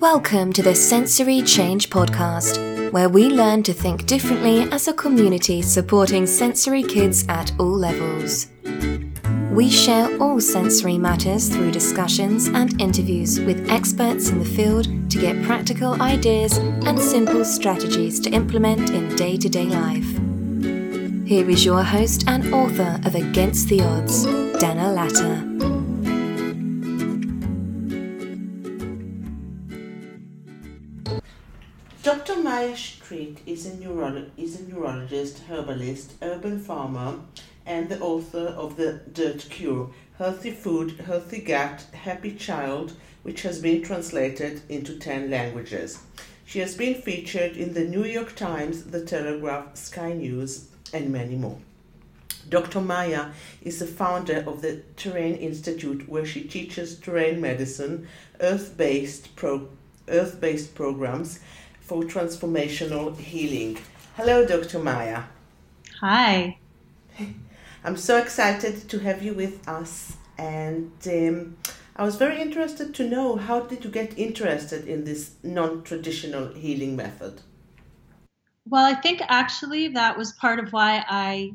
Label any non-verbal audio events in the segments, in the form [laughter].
Welcome to the Sensory Change Podcast, where we learn to think differently as a community supporting sensory kids at all levels. We share all sensory matters through discussions and interviews with experts in the field to get practical ideas and simple strategies to implement in day to day life. Here is your host and author of Against the Odds, Dana Latta. Maya is a, neuro- is a neurologist, herbalist, urban farmer, and the author of The Dirt Cure Healthy Food, Healthy Gut, Happy Child, which has been translated into 10 languages. She has been featured in the New York Times, The Telegraph, Sky News, and many more. Dr. Maya is the founder of the Terrain Institute, where she teaches terrain medicine, earth-based pro- earth-based programs for transformational healing. Hello, Dr. Maya. Hi. [laughs] I'm so excited to have you with us, and um, I was very interested to know how did you get interested in this non-traditional healing method? Well, I think actually that was part of why I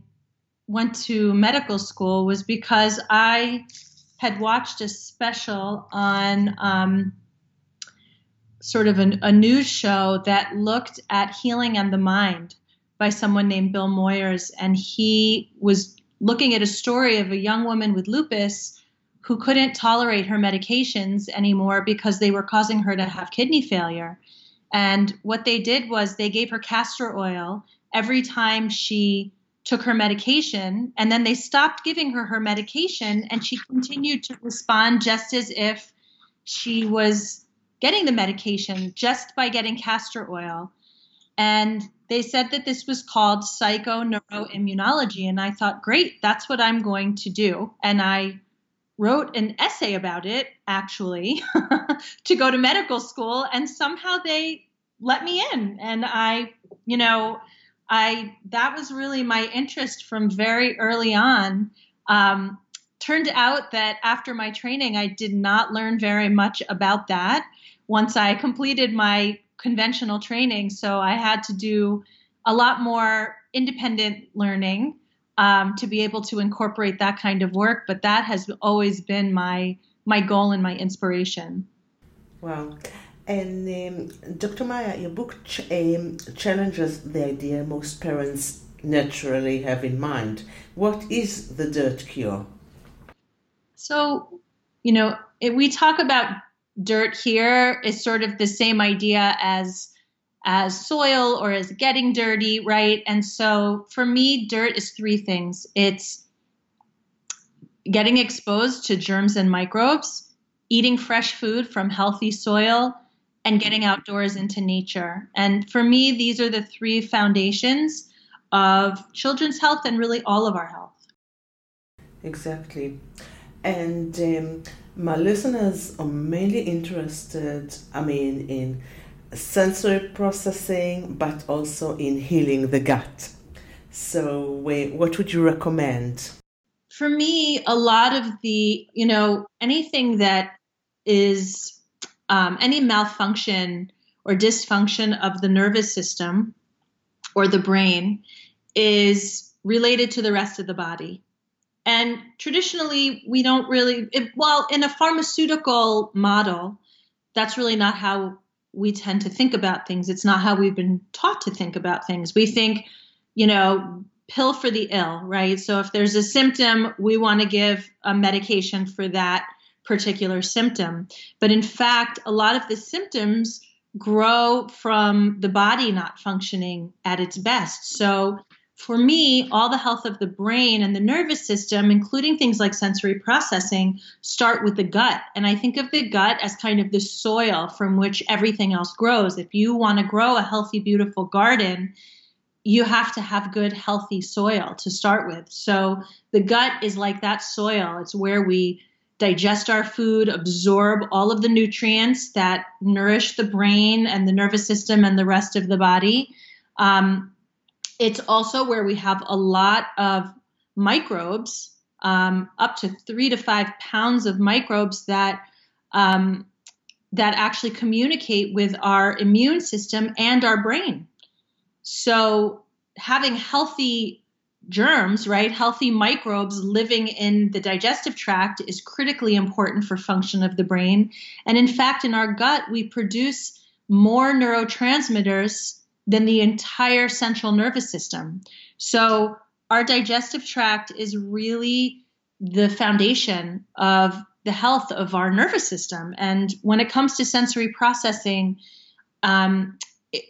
went to medical school was because I had watched a special on um, sort of an, a news show that looked at healing and the mind by someone named Bill Moyers, and he was looking at a story of a young woman with lupus who couldn't tolerate her medications anymore because they were causing her to have kidney failure. And what they did was they gave her castor oil every time she took her medication, and then they stopped giving her her medication, and she continued to respond just as if she was getting the medication just by getting castor oil. And they said that this was called psychoneuroimmunology. And I thought, great, that's what I'm going to do. And I wrote an essay about it, actually, [laughs] to go to medical school. And somehow they let me in. And I, you know, I that was really my interest from very early on. Um, turned out that after my training, I did not learn very much about that once I completed my conventional training. So I had to do a lot more independent learning um, to be able to incorporate that kind of work. But that has always been my my goal and my inspiration. Wow. And um, Dr. Maya, your book ch- um, challenges the idea most parents naturally have in mind. What is the dirt cure? So, you know, it, we talk about dirt here is sort of the same idea as as soil or as getting dirty, right? And so for me, dirt is three things. It's getting exposed to germs and microbes, eating fresh food from healthy soil, and getting outdoors into nature. And for me, these are the three foundations of children's health and really all of our health. Exactly. And um, my listeners are mainly interested, I mean, in sensory processing, but also in healing the gut. So, what would you recommend? For me, a lot of the, you know, anything that is um, any malfunction or dysfunction of the nervous system or the brain is related to the rest of the body. And traditionally, we don't really, it, well, in a pharmaceutical model, that's really not how we tend to think about things. It's not how we've been taught to think about things. We think, you know, pill for the ill, right? So if there's a symptom, we want to give a medication for that particular symptom. But in fact, a lot of the symptoms grow from the body not functioning at its best. So for me, all the health of the brain and the nervous system, including things like sensory processing, start with the gut. And I think of the gut as kind of the soil from which everything else grows. If you want to grow a healthy, beautiful garden, you have to have good, healthy soil to start with. So the gut is like that soil. It's where we digest our food, absorb all of the nutrients that nourish the brain and the nervous system and the rest of the body. Um, it's also where we have a lot of microbes, um, up to three to five pounds of microbes that um, that actually communicate with our immune system and our brain. So, having healthy germs, right, healthy microbes living in the digestive tract is critically important for function of the brain. And in fact, in our gut, we produce more neurotransmitters than the entire central nervous system. So, our digestive tract is really the foundation of the health of our nervous system. And when it comes to sensory processing, um, it,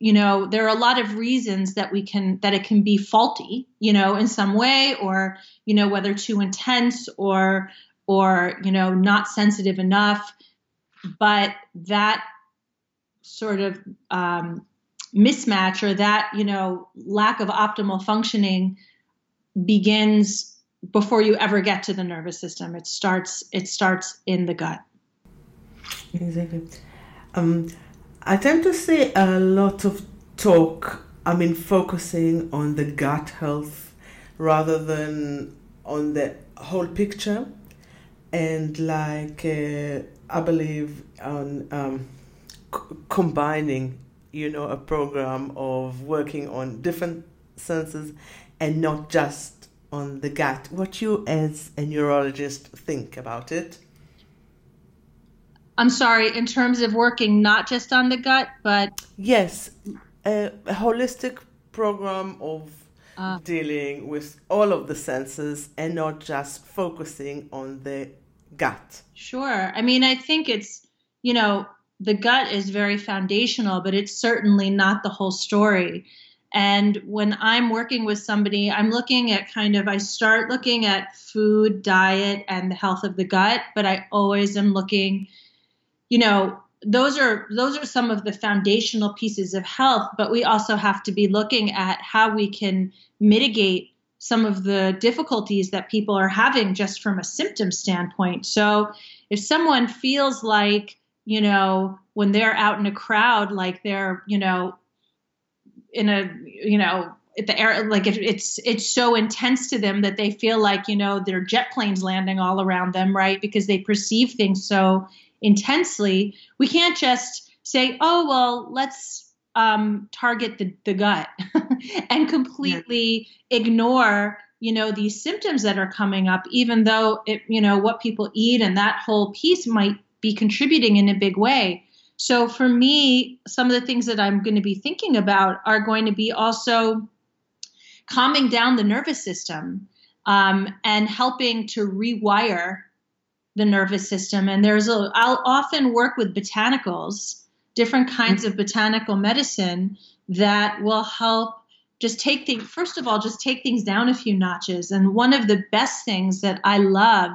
you know, there are a lot of reasons that we can that it can be faulty, you know, in some way, or you know, whether too intense or or you know, not sensitive enough. But that sort of um, mismatch or that you know lack of optimal functioning begins before you ever get to the nervous system. It starts it starts in the gut. Exactly. Um, I tend to see a lot of talk. I mean, focusing on the gut health rather than on the whole picture, and like uh, I believe on um, c- combining, you know, a program of working on different senses and not just on the gut. What you, as a neurologist, think about it? I'm sorry, in terms of working not just on the gut, but. Yes, a, a holistic program of uh, dealing with all of the senses and not just focusing on the gut. Sure. I mean, I think it's, you know, the gut is very foundational, but it's certainly not the whole story. And when I'm working with somebody, I'm looking at kind of, I start looking at food, diet, and the health of the gut, but I always am looking, you know, those are those are some of the foundational pieces of health but we also have to be looking at how we can mitigate some of the difficulties that people are having just from a symptom standpoint so if someone feels like you know when they're out in a crowd like they're you know in a you know at the air like it, it's it's so intense to them that they feel like you know their jet planes landing all around them right because they perceive things so intensely we can't just say oh well let's um, target the, the gut [laughs] and completely yeah. ignore you know these symptoms that are coming up even though it you know what people eat and that whole piece might be contributing in a big way so for me, some of the things that I'm going to be thinking about are going to be also calming down the nervous system um, and helping to rewire the nervous system. And there's a, I'll often work with botanicals, different kinds of botanical medicine that will help just take things, first of all, just take things down a few notches. And one of the best things that I love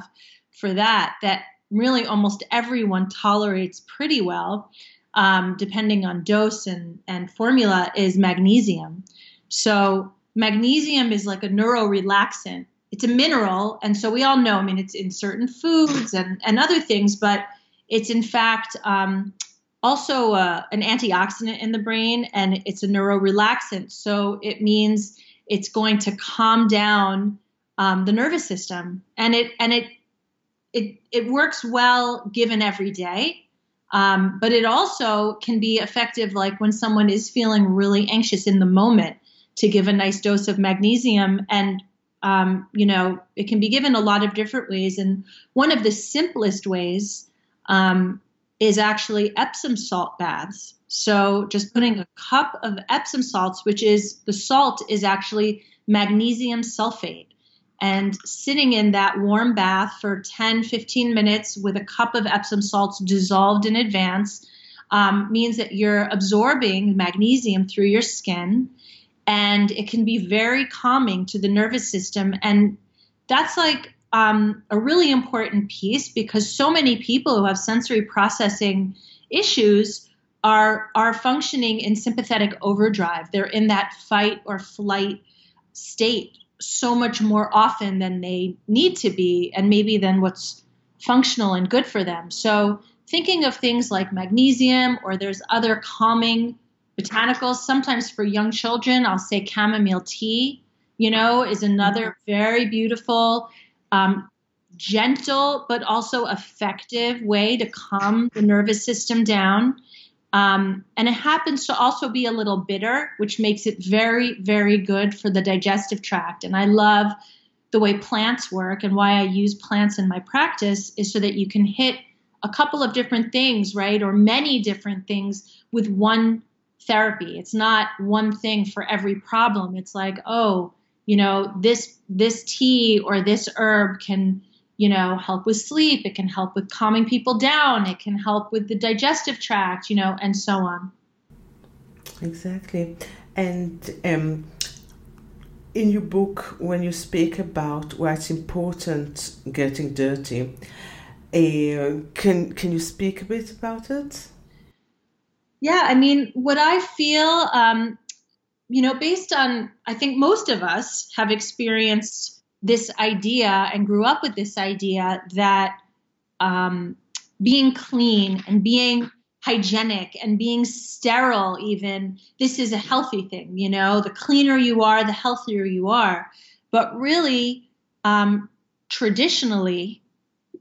for that, that really almost everyone tolerates pretty well, um, depending on dose and, and formula, is magnesium. So, magnesium is like a neurorelaxant. It's a mineral, and so we all know, I mean, it's in certain foods and, and other things, but it's in fact um, also uh, an antioxidant in the brain and it's a neurorelaxant. So, it means it's going to calm down um, the nervous system and it and it it, it works well given every day. Um, but it also can be effective, like when someone is feeling really anxious in the moment, to give a nice dose of magnesium. And, um, you know, it can be given a lot of different ways. And one of the simplest ways um, is actually Epsom salt baths. So just putting a cup of Epsom salts, which is the salt is actually magnesium sulfate and sitting in that warm bath for 10, 15 minutes with a cup of Epsom salts dissolved in advance um, means that you're absorbing magnesium through your skin. And it can be very calming to the nervous system. And that's like um, a really important piece because so many people who have sensory processing issues are are functioning in sympathetic overdrive. They're in that fight or flight state so much more often than they need to be, and maybe than what's functional and good for them. So, thinking of things like magnesium, or there's other calming botanicals. Sometimes for young children, I'll say chamomile tea, you know, is another very beautiful. Um, gentle but also effective way to calm the nervous system down. Um, and it happens to also be a little bitter, which makes it very, very good for the digestive tract. And I love the way plants work and why I use plants in my practice is so that you can hit a couple of different things, right? Or many different things with one therapy. It's not one thing for every problem. It's like, oh, you know, this this tea or this herb can you know, help with sleep. It can help with calming people down. It can help with the digestive tract, you know, and so on. Exactly. And um, in your book, when you speak about why it's important getting dirty, uh, can can you speak a bit about it? Yeah, I mean, what I feel, um, you know, based on, I think most of us have experienced this idea and grew up with this idea that um, being clean and being hygienic and being sterile even this is a healthy thing you know? The cleaner you are the healthier you are. But really um, traditionally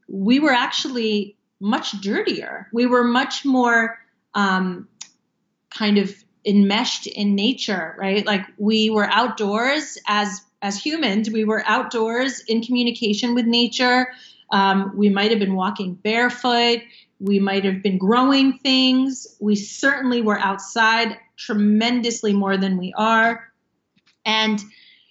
we were actually much dirtier. We were much more um, kind of enmeshed in nature right? Like we were outdoors as as humans, we were outdoors in communication with nature. Um, we might have been walking barefoot. We might have been growing things. We certainly were outside tremendously more than we are. And,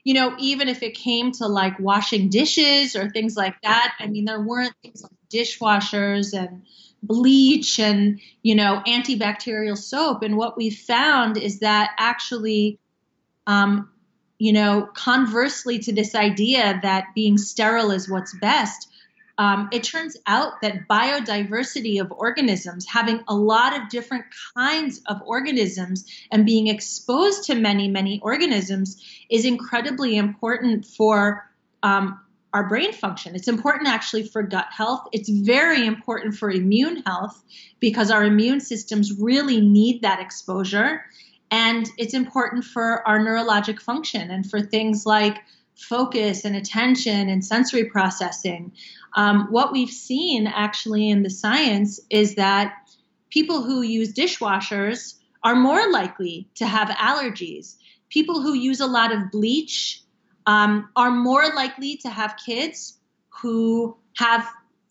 you know, even if it came to like washing dishes or things like that, I mean, there weren't things like dishwashers and bleach and, you know, antibacterial soap. And what we found is that actually, um, you know, conversely to this idea that being sterile is what's best, um, it turns out that biodiversity of organisms, having a lot of different kinds of organisms and being exposed to many, many organisms, is incredibly important for um, our brain function. It's important actually for gut health. It's very important for immune health because our immune systems really need that exposure. And it's important for our neurologic function and for things like focus and attention and sensory processing. Um, what we've seen actually in the science is that people who use dishwashers are more likely to have allergies. People who use a lot of bleach um, are more likely to have kids who have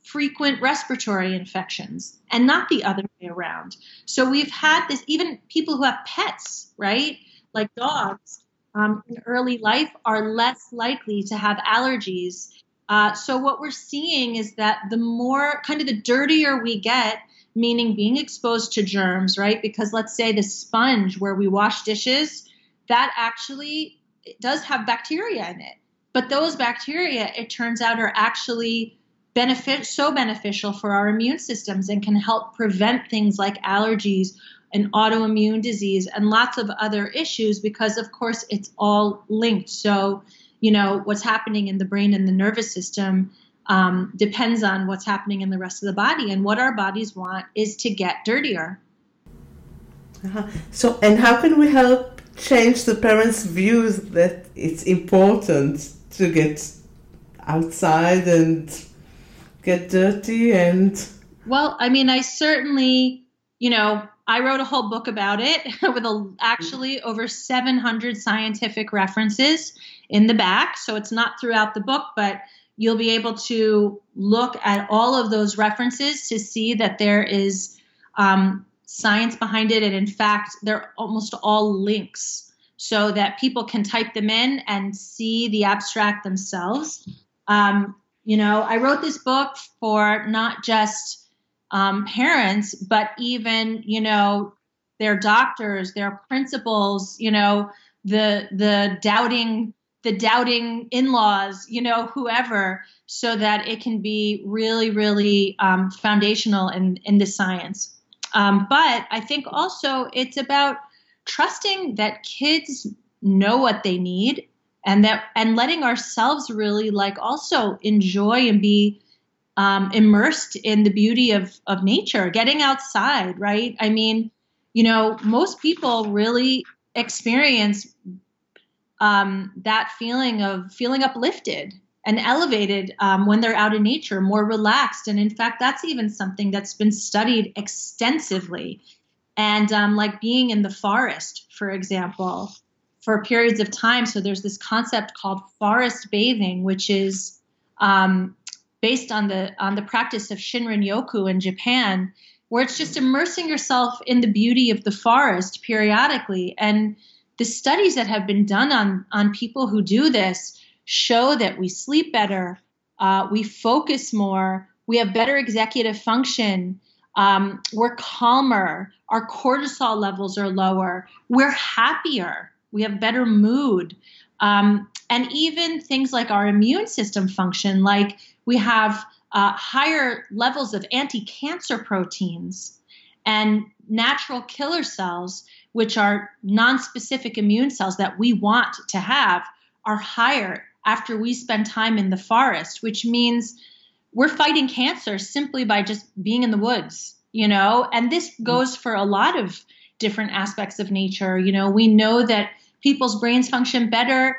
frequent respiratory infections and not the other way around. So we've had this, even people who have pets, right, like dogs, um, in early life are less likely to have allergies. Uh, so what we're seeing is that the more kind of the dirtier we get, meaning being exposed to germs, right? Because let's say the sponge where we wash dishes, that actually does have bacteria in it. But those bacteria, it turns out, are actually benefit so beneficial for our immune systems and can help prevent things like allergies and autoimmune disease and lots of other issues because of course it's all linked. So you know what's happening in the brain and the nervous system um, depends on what's happening in the rest of the body. And what our bodies want is to get dirtier. Uh-huh. so and how can we help change the parents views that it's important to get outside and get dirty and well i mean i certainly you know i wrote a whole book about it [laughs] with a, actually over 700 scientific references in the back. So it's not throughout the book but you'll be able to look at all of those references to see that there is um, science behind it. And in fact they're almost all links so that people can type them in and see the abstract themselves. Um, you know, I wrote this book for not just um, parents, but even, you know, their doctors, their principals, you know, the the doubting the doubting in-laws, you know, whoever, so that it can be really, really um, foundational in in the science. Um, but I think also it's about trusting that kids know what they need and that and letting ourselves really like also enjoy and be um, immersed in the beauty of of nature getting outside right i mean you know most people really experience um, that feeling of feeling uplifted and elevated um, when they're out in nature, more relaxed. And in fact, that's even something that's been studied extensively. And um, like being in the forest, for example, for periods of time. So there's this concept called forest bathing, which is um, based on the on the practice of Shinrin Yoku in Japan, where it's just immersing yourself in the beauty of the forest periodically. And the studies that have been done on on people who do this show that we sleep better, uh, we focus more, we have better executive function, um, we're calmer, our cortisol levels are lower, we're happier, we have better mood. Um, and even things like our immune system function, like we have uh, higher levels of anti cancer proteins and natural killer cells, which are non specific immune cells that we want to have, are higher after we spend time in the forest, which means we're fighting cancer simply by just being in the woods, you know? And this goes for a lot of different aspects of nature. You know, we know that people's brains function better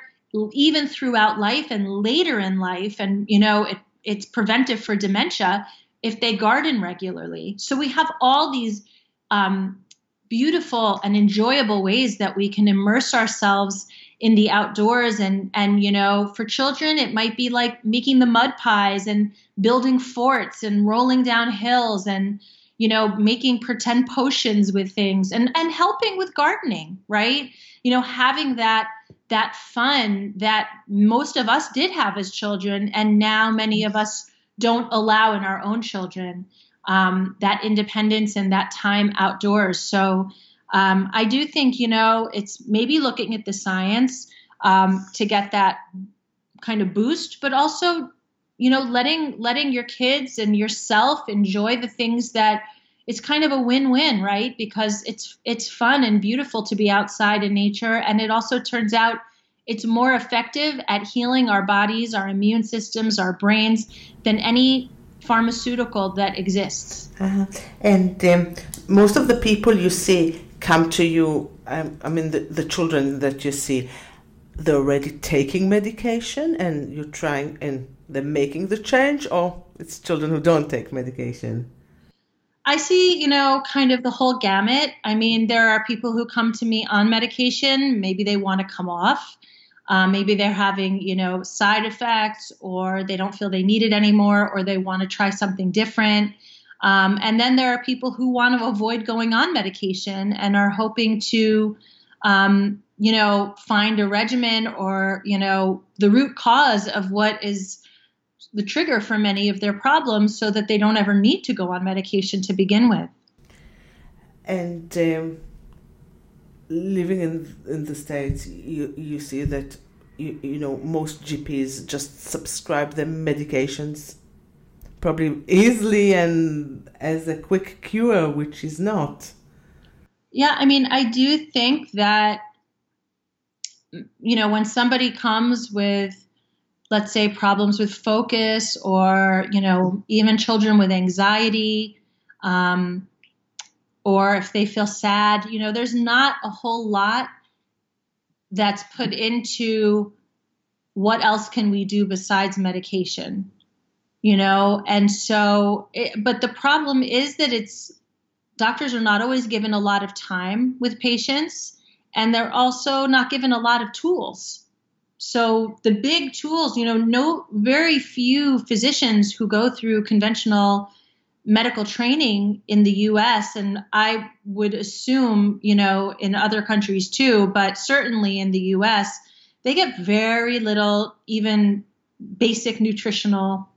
even throughout life and later in life. And, you know, it, it's preventive for dementia if they garden regularly. So we have all these um, beautiful and enjoyable ways that we can immerse ourselves in the outdoors and and you know for children it might be like making the mud pies and building forts and rolling down hills and you know making pretend potions with things and and helping with gardening right you know having that that fun that most of us did have as children and now many of us don't allow in our own children um, that independence and that time outdoors. So um, I do think, you know, it's maybe looking at the science um, to get that kind of boost, but also, you know, letting letting your kids and yourself enjoy the things that it's kind of a win-win, right? Because it's it's fun and beautiful to be outside in nature, and it also turns out it's more effective at healing our bodies, our immune systems, our brains than any pharmaceutical that exists. Uh-huh. And um, most of the people you see come to you, um, I mean, the, the children that you see, they're already taking medication and you're trying and they're making the change, or it's children who don't take medication? I see, you know, kind of the whole gamut. I mean, there are people who come to me on medication. Maybe they want to come off. Uh, maybe they're having, you know, side effects or they don't feel they need it anymore or they want to try something different. Um, and then there are people who want to avoid going on medication and are hoping to, um, you know, find a regimen or, you know, the root cause of what is the trigger for many of their problems so that they don't ever need to go on medication to begin with. And um, living in in the states, you you see that you you know most GPs just subscribe them medications probably easily and as a quick cure, which is not. Yeah, I mean, I do think that, you know, when somebody comes with, let's say, problems with focus or, you know, even children with anxiety, um, or if they feel sad, you know, there's not a whole lot that's put into what else can we do besides medication you know? And so it, but the problem is that it's doctors are not always given a lot of time with patients and they're also not given a lot of tools so the big tools you know no very few physicians who go through conventional medical training in the US and I would assume you know in other countries too but certainly in the US they get very little even basic nutritional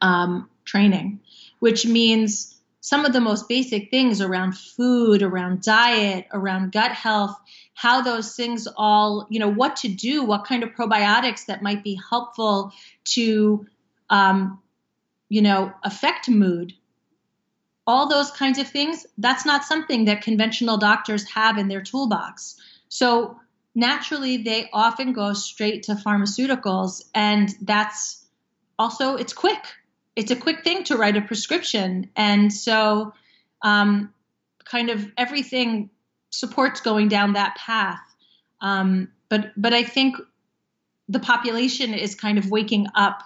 um, training, which means some of the most basic things around food, around diet, around gut health, how those things all, you know, what to do, what kind of probiotics that might be helpful to, um, you know, affect mood. All those kinds of things, that's not something that conventional doctors have in their toolbox. So naturally, they often go straight to pharmaceuticals, and that's also, it's quick it's a quick thing to write a prescription. And so, um, kind of everything supports going down that path. Um, but but I think the population is kind of waking up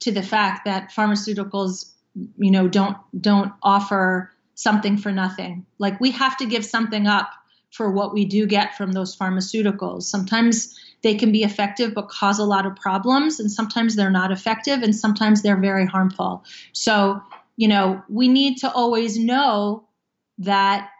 to the fact that pharmaceuticals, you know, don't don't offer something for nothing. Like we have to give something up for what we do get from those pharmaceuticals. Sometimes they can be effective but cause a lot of problems, and sometimes they're not effective, and sometimes they're very harmful. So, you know, we need to always know that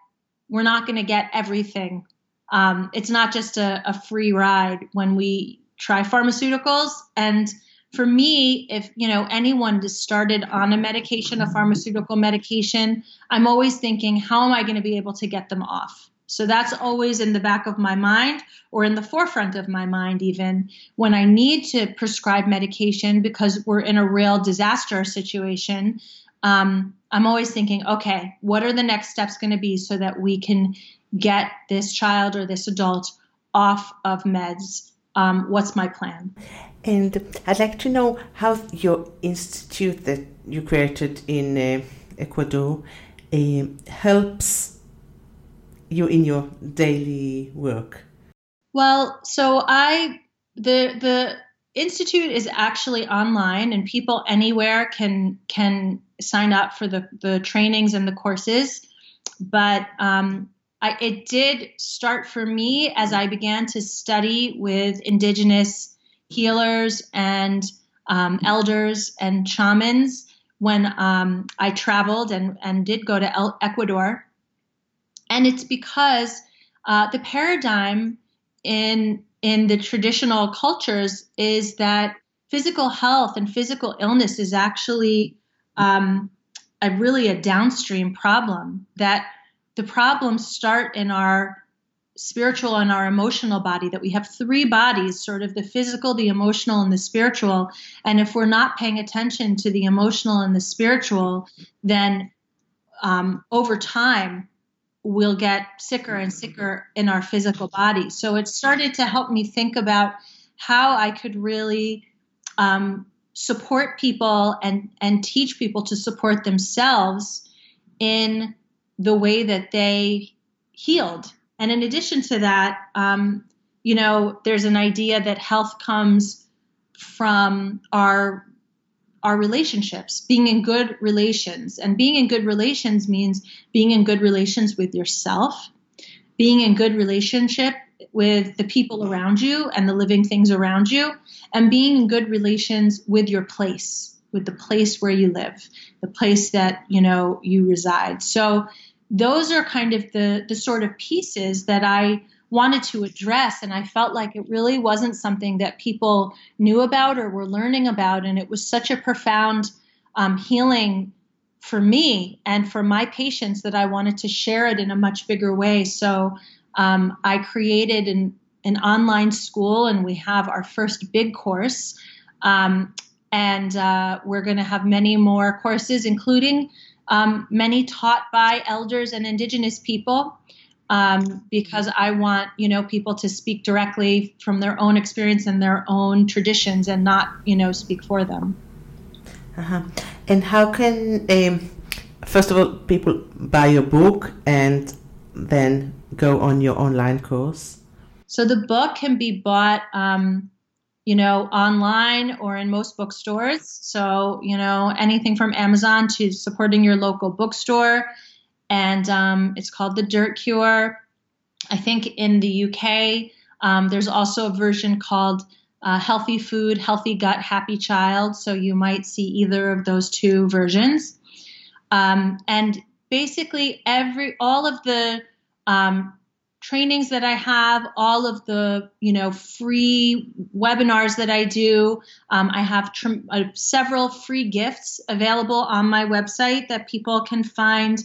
we're not going to get everything. Um, it's not just a, a free ride when we try pharmaceuticals. And for me, if you know anyone just started on a medication, a pharmaceutical medication, I'm always thinking, how am I going to be able to get them off? So that's always in the back of my mind or in the forefront of my mind, even when I need to prescribe medication because we're in a real disaster situation. Um, I'm always thinking, okay, what are the next steps going to be so that we can get this child or this adult off of meds? Um, what's my plan? And I'd like to know how your institute that you created in uh, Ecuador uh, helps you in your daily work? Well, so I the the institute is actually online and people anywhere can can sign up for the the trainings and the courses but um, I, it did start for me as I began to study with indigenous healers and um, elders and shamans when um, I traveled and, and did go to El- Ecuador and it's because uh, the paradigm in in the traditional cultures is that physical health and physical illness is actually um, a really a downstream problem. That the problems start in our spiritual and our emotional body that we have three bodies sort of the physical the emotional and the spiritual and if we're not paying attention to the emotional and the spiritual then um, over time we'll get sicker and sicker in our physical body. So it started to help me think about how I could really um, support people and, and teach people to support themselves in the way that they healed. And in addition to that, um, you know, there's an idea that health comes from our our relationships, being in good relations. And being in good relations means being in good relations with yourself, being in good relationship with the people around you and the living things around you, and being in good relations with your place, with the place where you live, the place that, you know, you reside. So those are kind of the the sort of pieces that I wanted to address. And I felt like it really wasn't something that people knew about or were learning about. And it was such a profound um, healing for me and for my patients that I wanted to share it in a much bigger way. So um, I created an, an online school, and we have our first big course. Um, and uh, we're going to have many more courses, including um, many taught by elders and indigenous people um, because I want you know people to speak directly from their own experience and their own traditions and not you know speak for them. Uh-huh. And how can um, first of all people buy your book and then go on your online course? So the book can be bought. Um, you know, online or in most bookstores. So, you know, anything from Amazon to supporting your local bookstore and um, it's called the Dirt Cure. I think in the UK, um, there's also a version called uh, Healthy Food, Healthy Gut, Happy Child. So you might see either of those two versions. Um, and basically, every all of the um, trainings that I have, all of the you know free webinars that I do. Um, I have tr- uh, several free gifts available on my website that people can find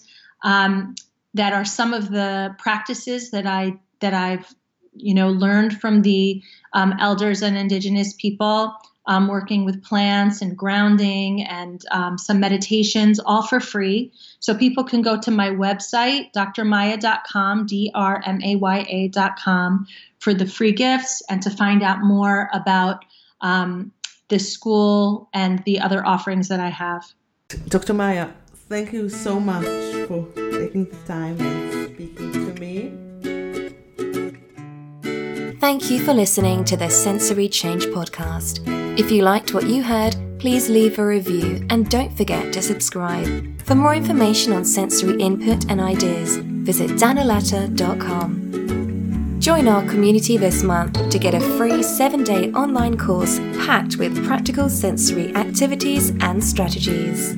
um, that are some of the practices that I that I've you know learned from the um, elders and indigenous people. Um, working with plants and grounding and um, some meditations, all for free. So people can go to my website, drmaya.com, D R M A Y A.com, for the free gifts and to find out more about um, the school and the other offerings that I have. Dr. Maya, thank you so much for taking the time and speaking to me. Thank you for listening to the Sensory Change podcast. If you liked what you heard, please leave a review and don't forget to subscribe. For more information on sensory input and ideas, visit danalata.com. Join our community this month to get a free seven day online course packed with practical sensory activities and strategies.